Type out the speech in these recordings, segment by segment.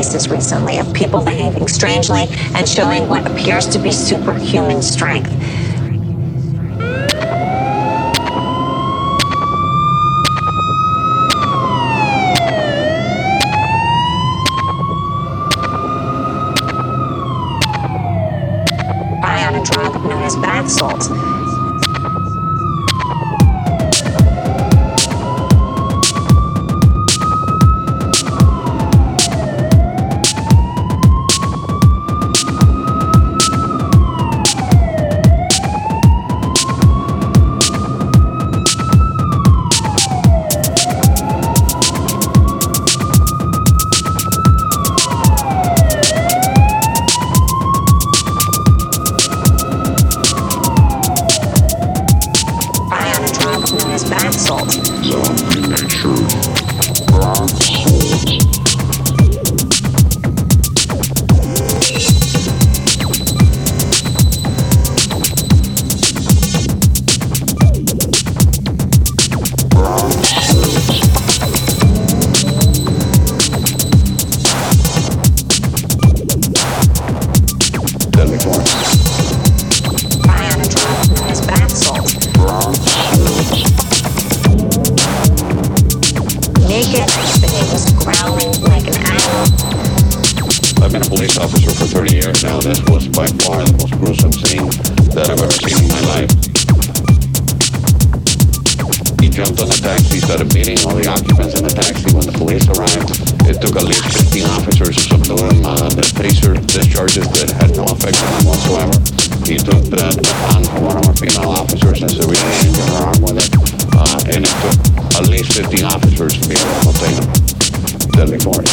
cases recently of people behaving strangely and showing what appears to be superhuman strength. started beating all the occupants in the taxi when the police arrived. It took at least 15 officers to subdue him. Uh, the taser discharges that had no effect on him whatsoever. He took that on one of our female officers and said we her arm with it. Uh, and it took at least 15 officers to be able to take him. Deadly force.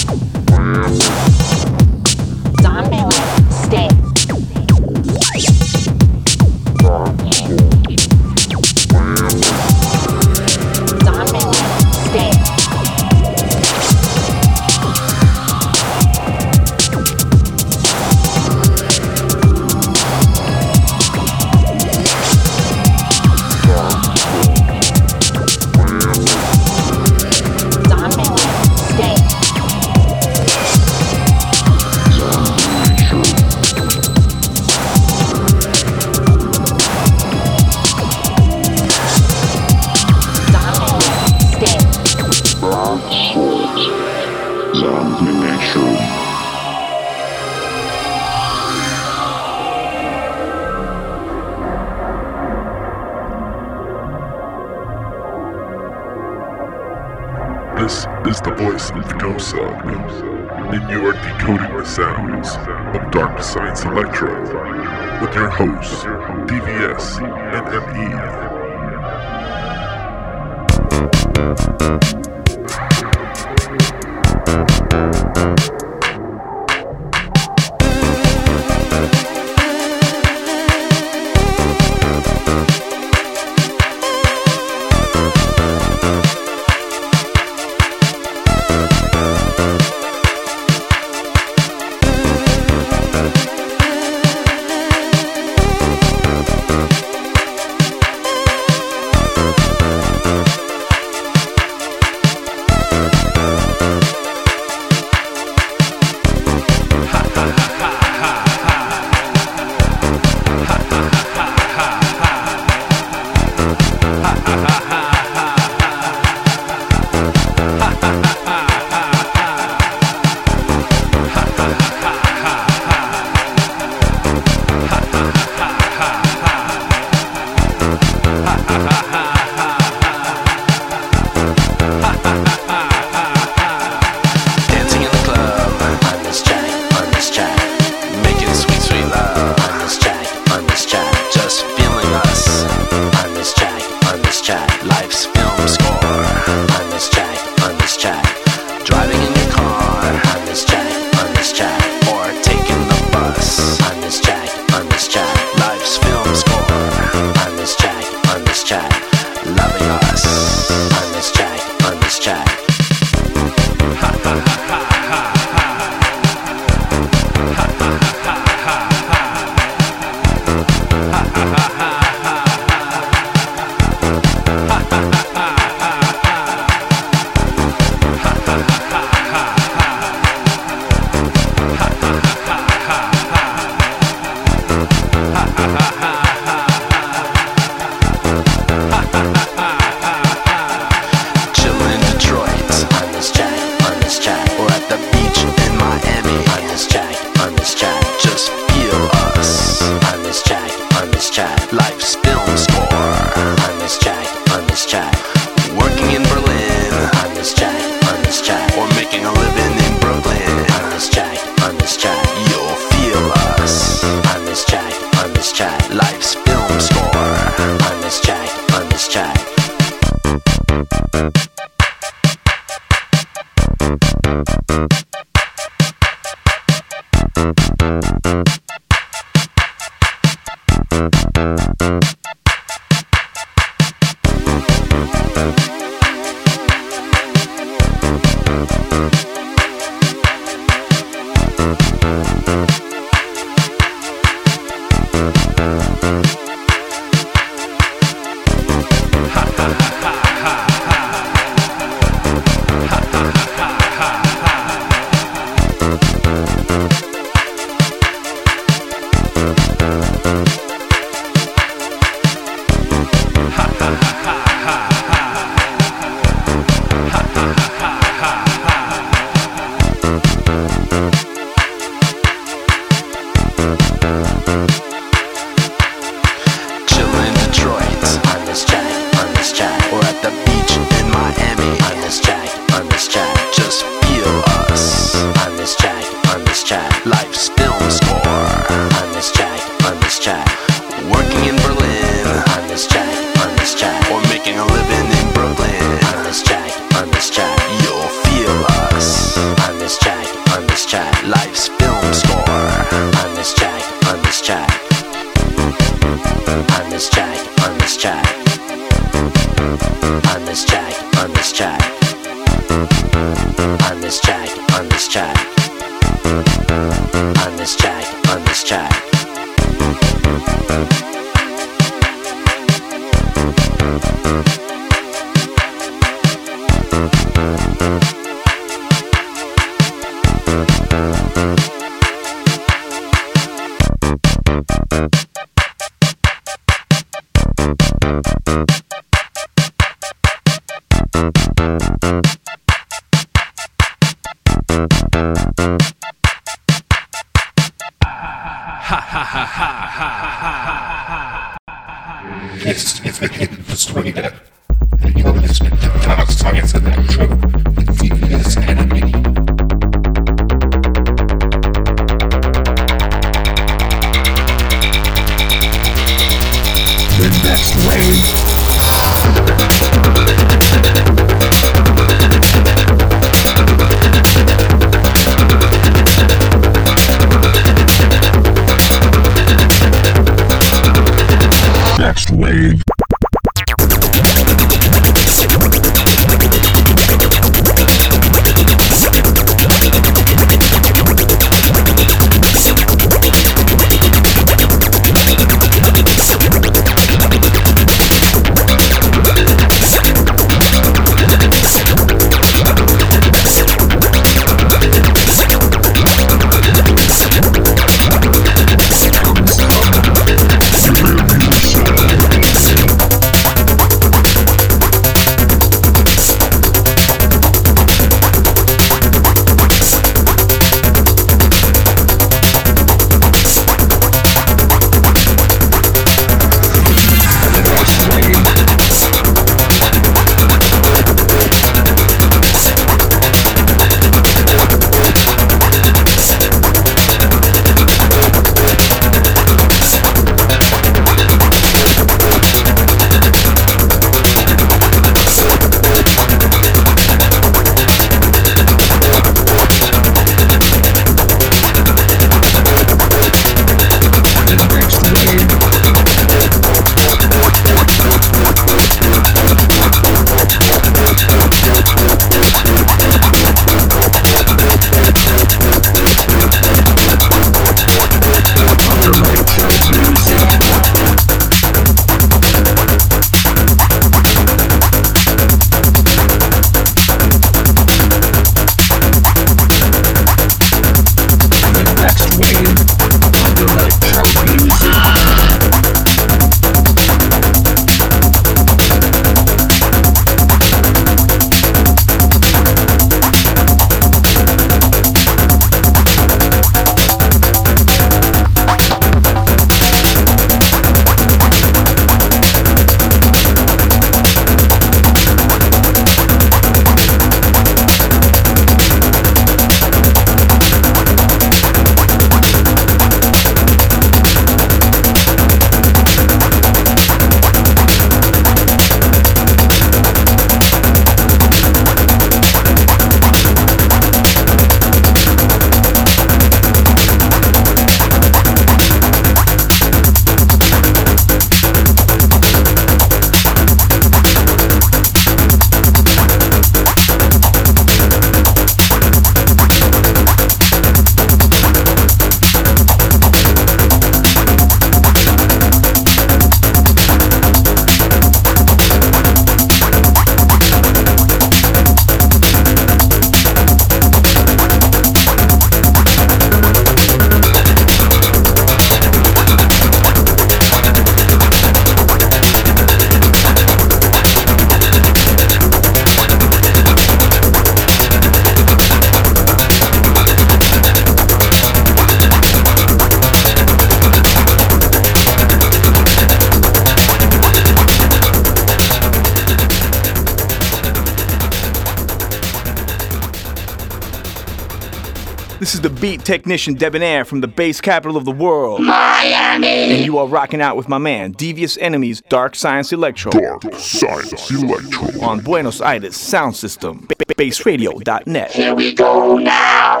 This is the beat technician Debonair from the bass capital of the world. Miami. And you are rocking out with my man, Devious Enemies, Dark Science Electro. Dark Science Electro. On Buenos Aires Sound System, bassradio.net. Here we go now.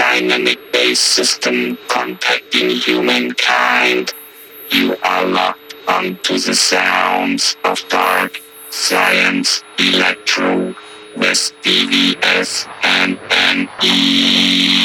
Dynamik Bass System contacting humankind. You are locked onto the sounds of dark science electro with DVS and NE.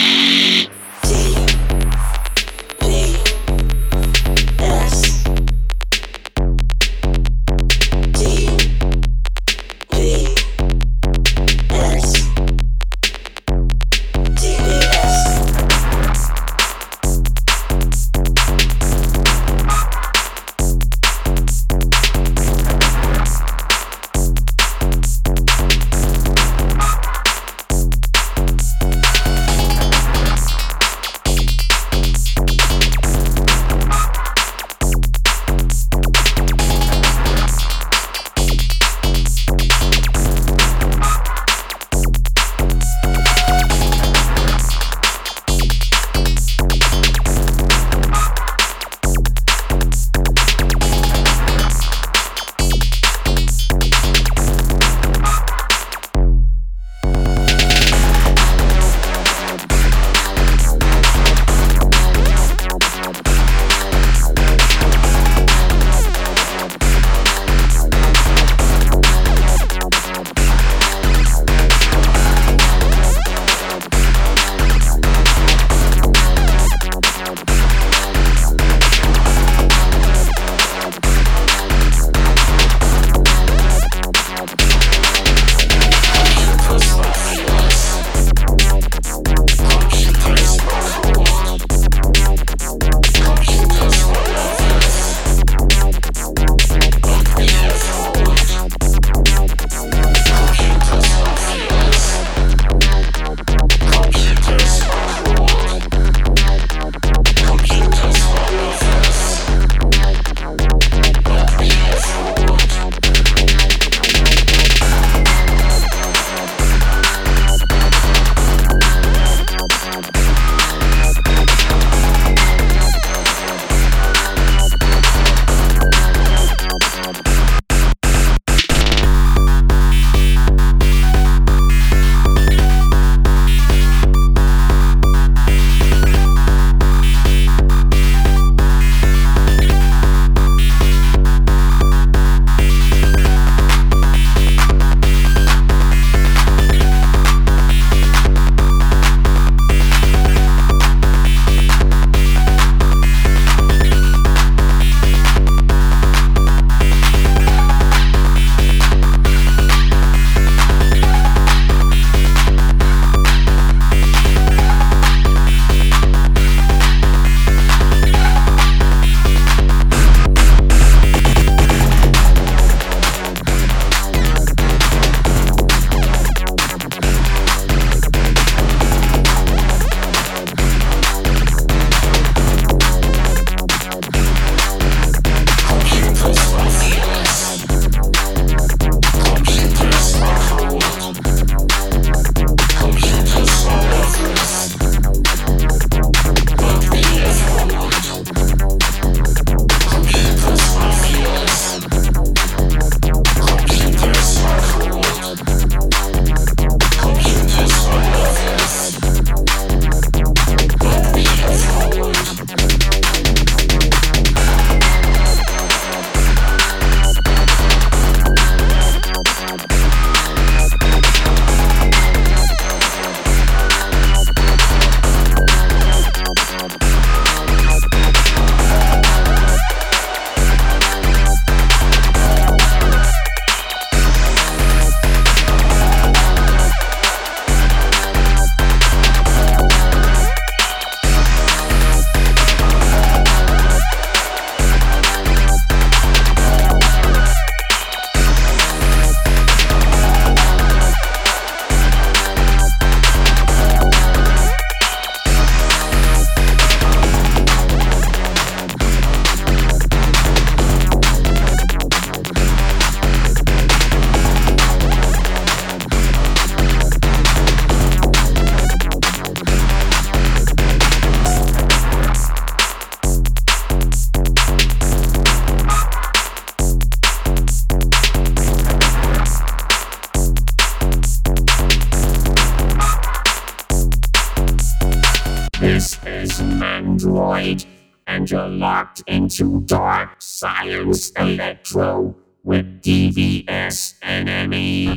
Electro with DVS enemy.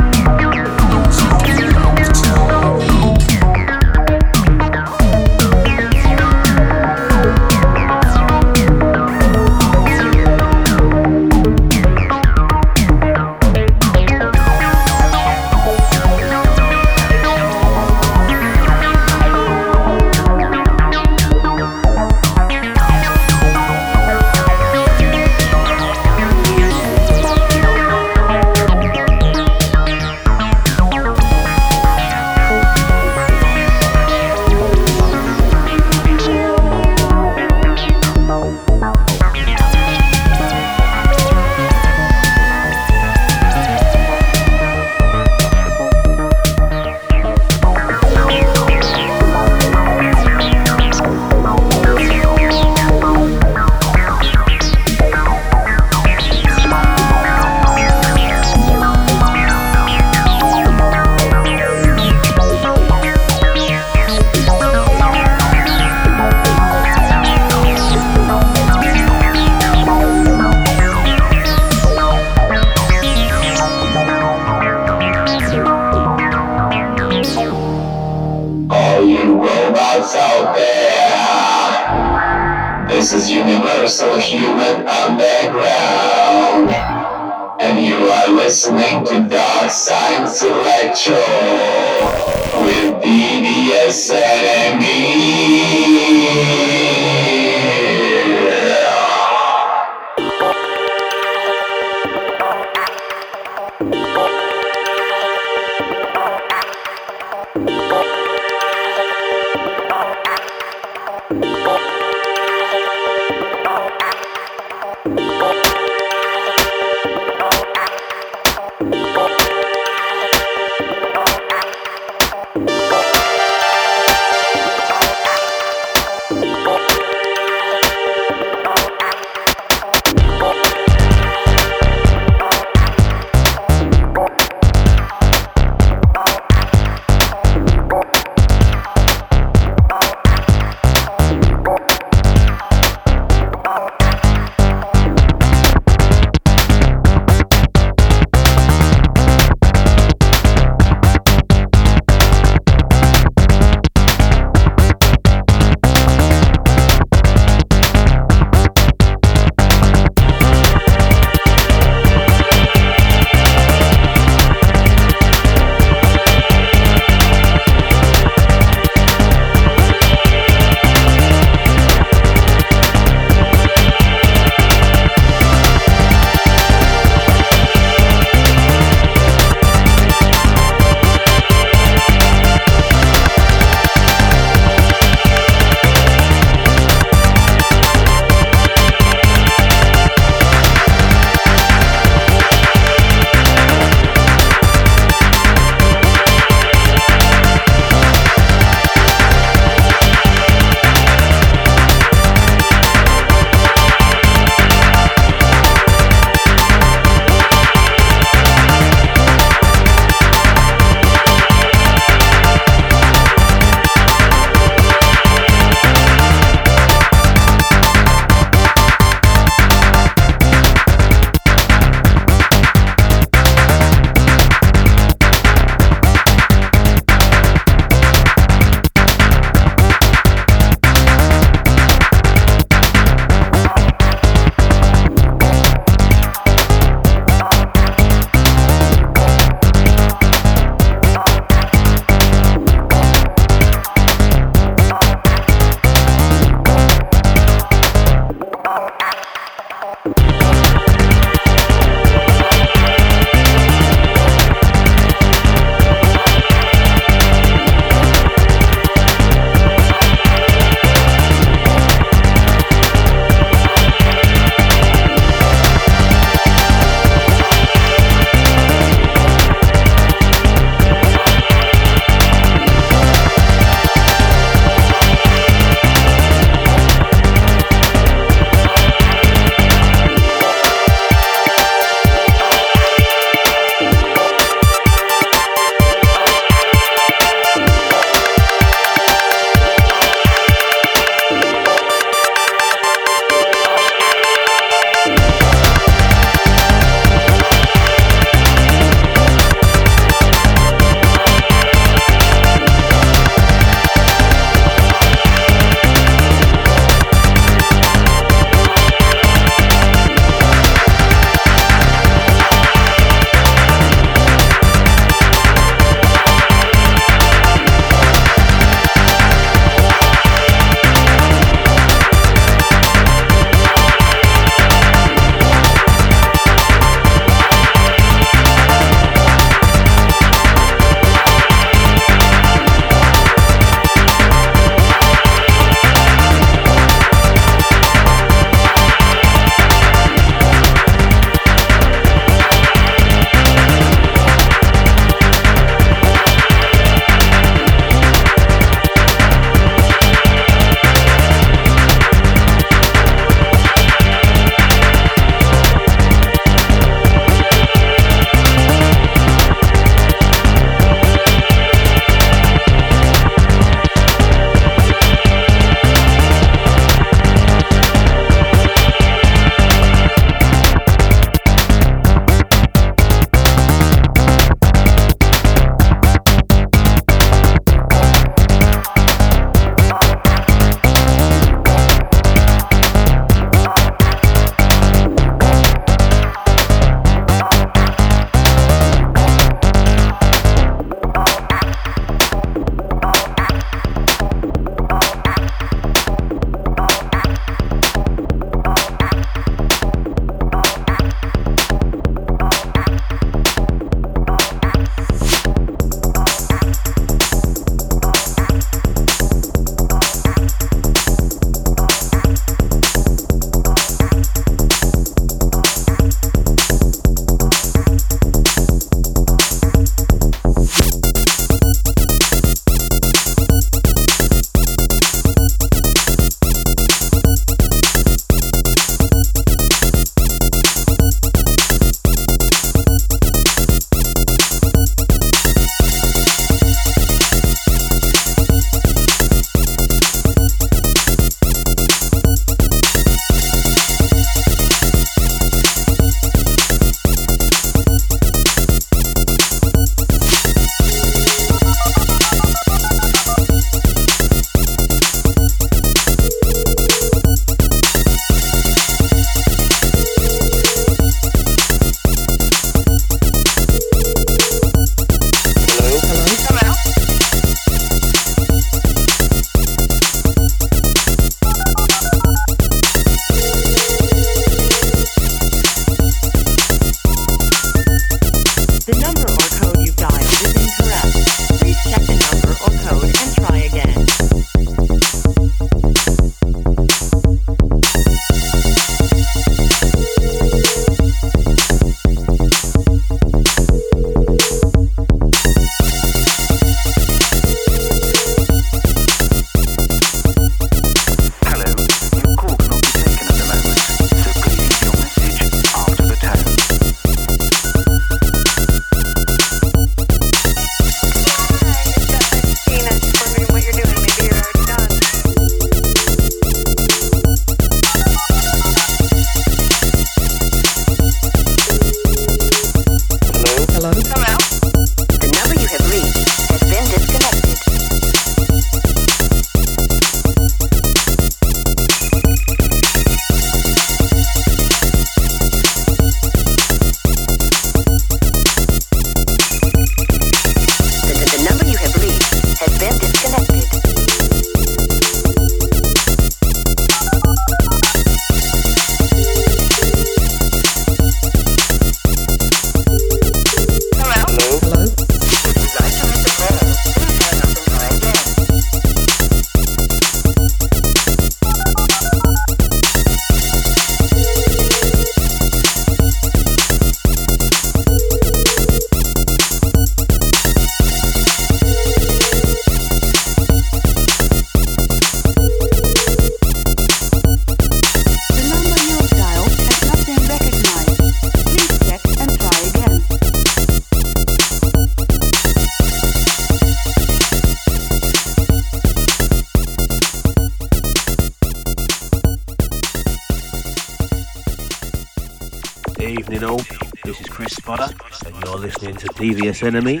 Devious Enemy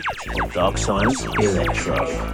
Dark Science Electro.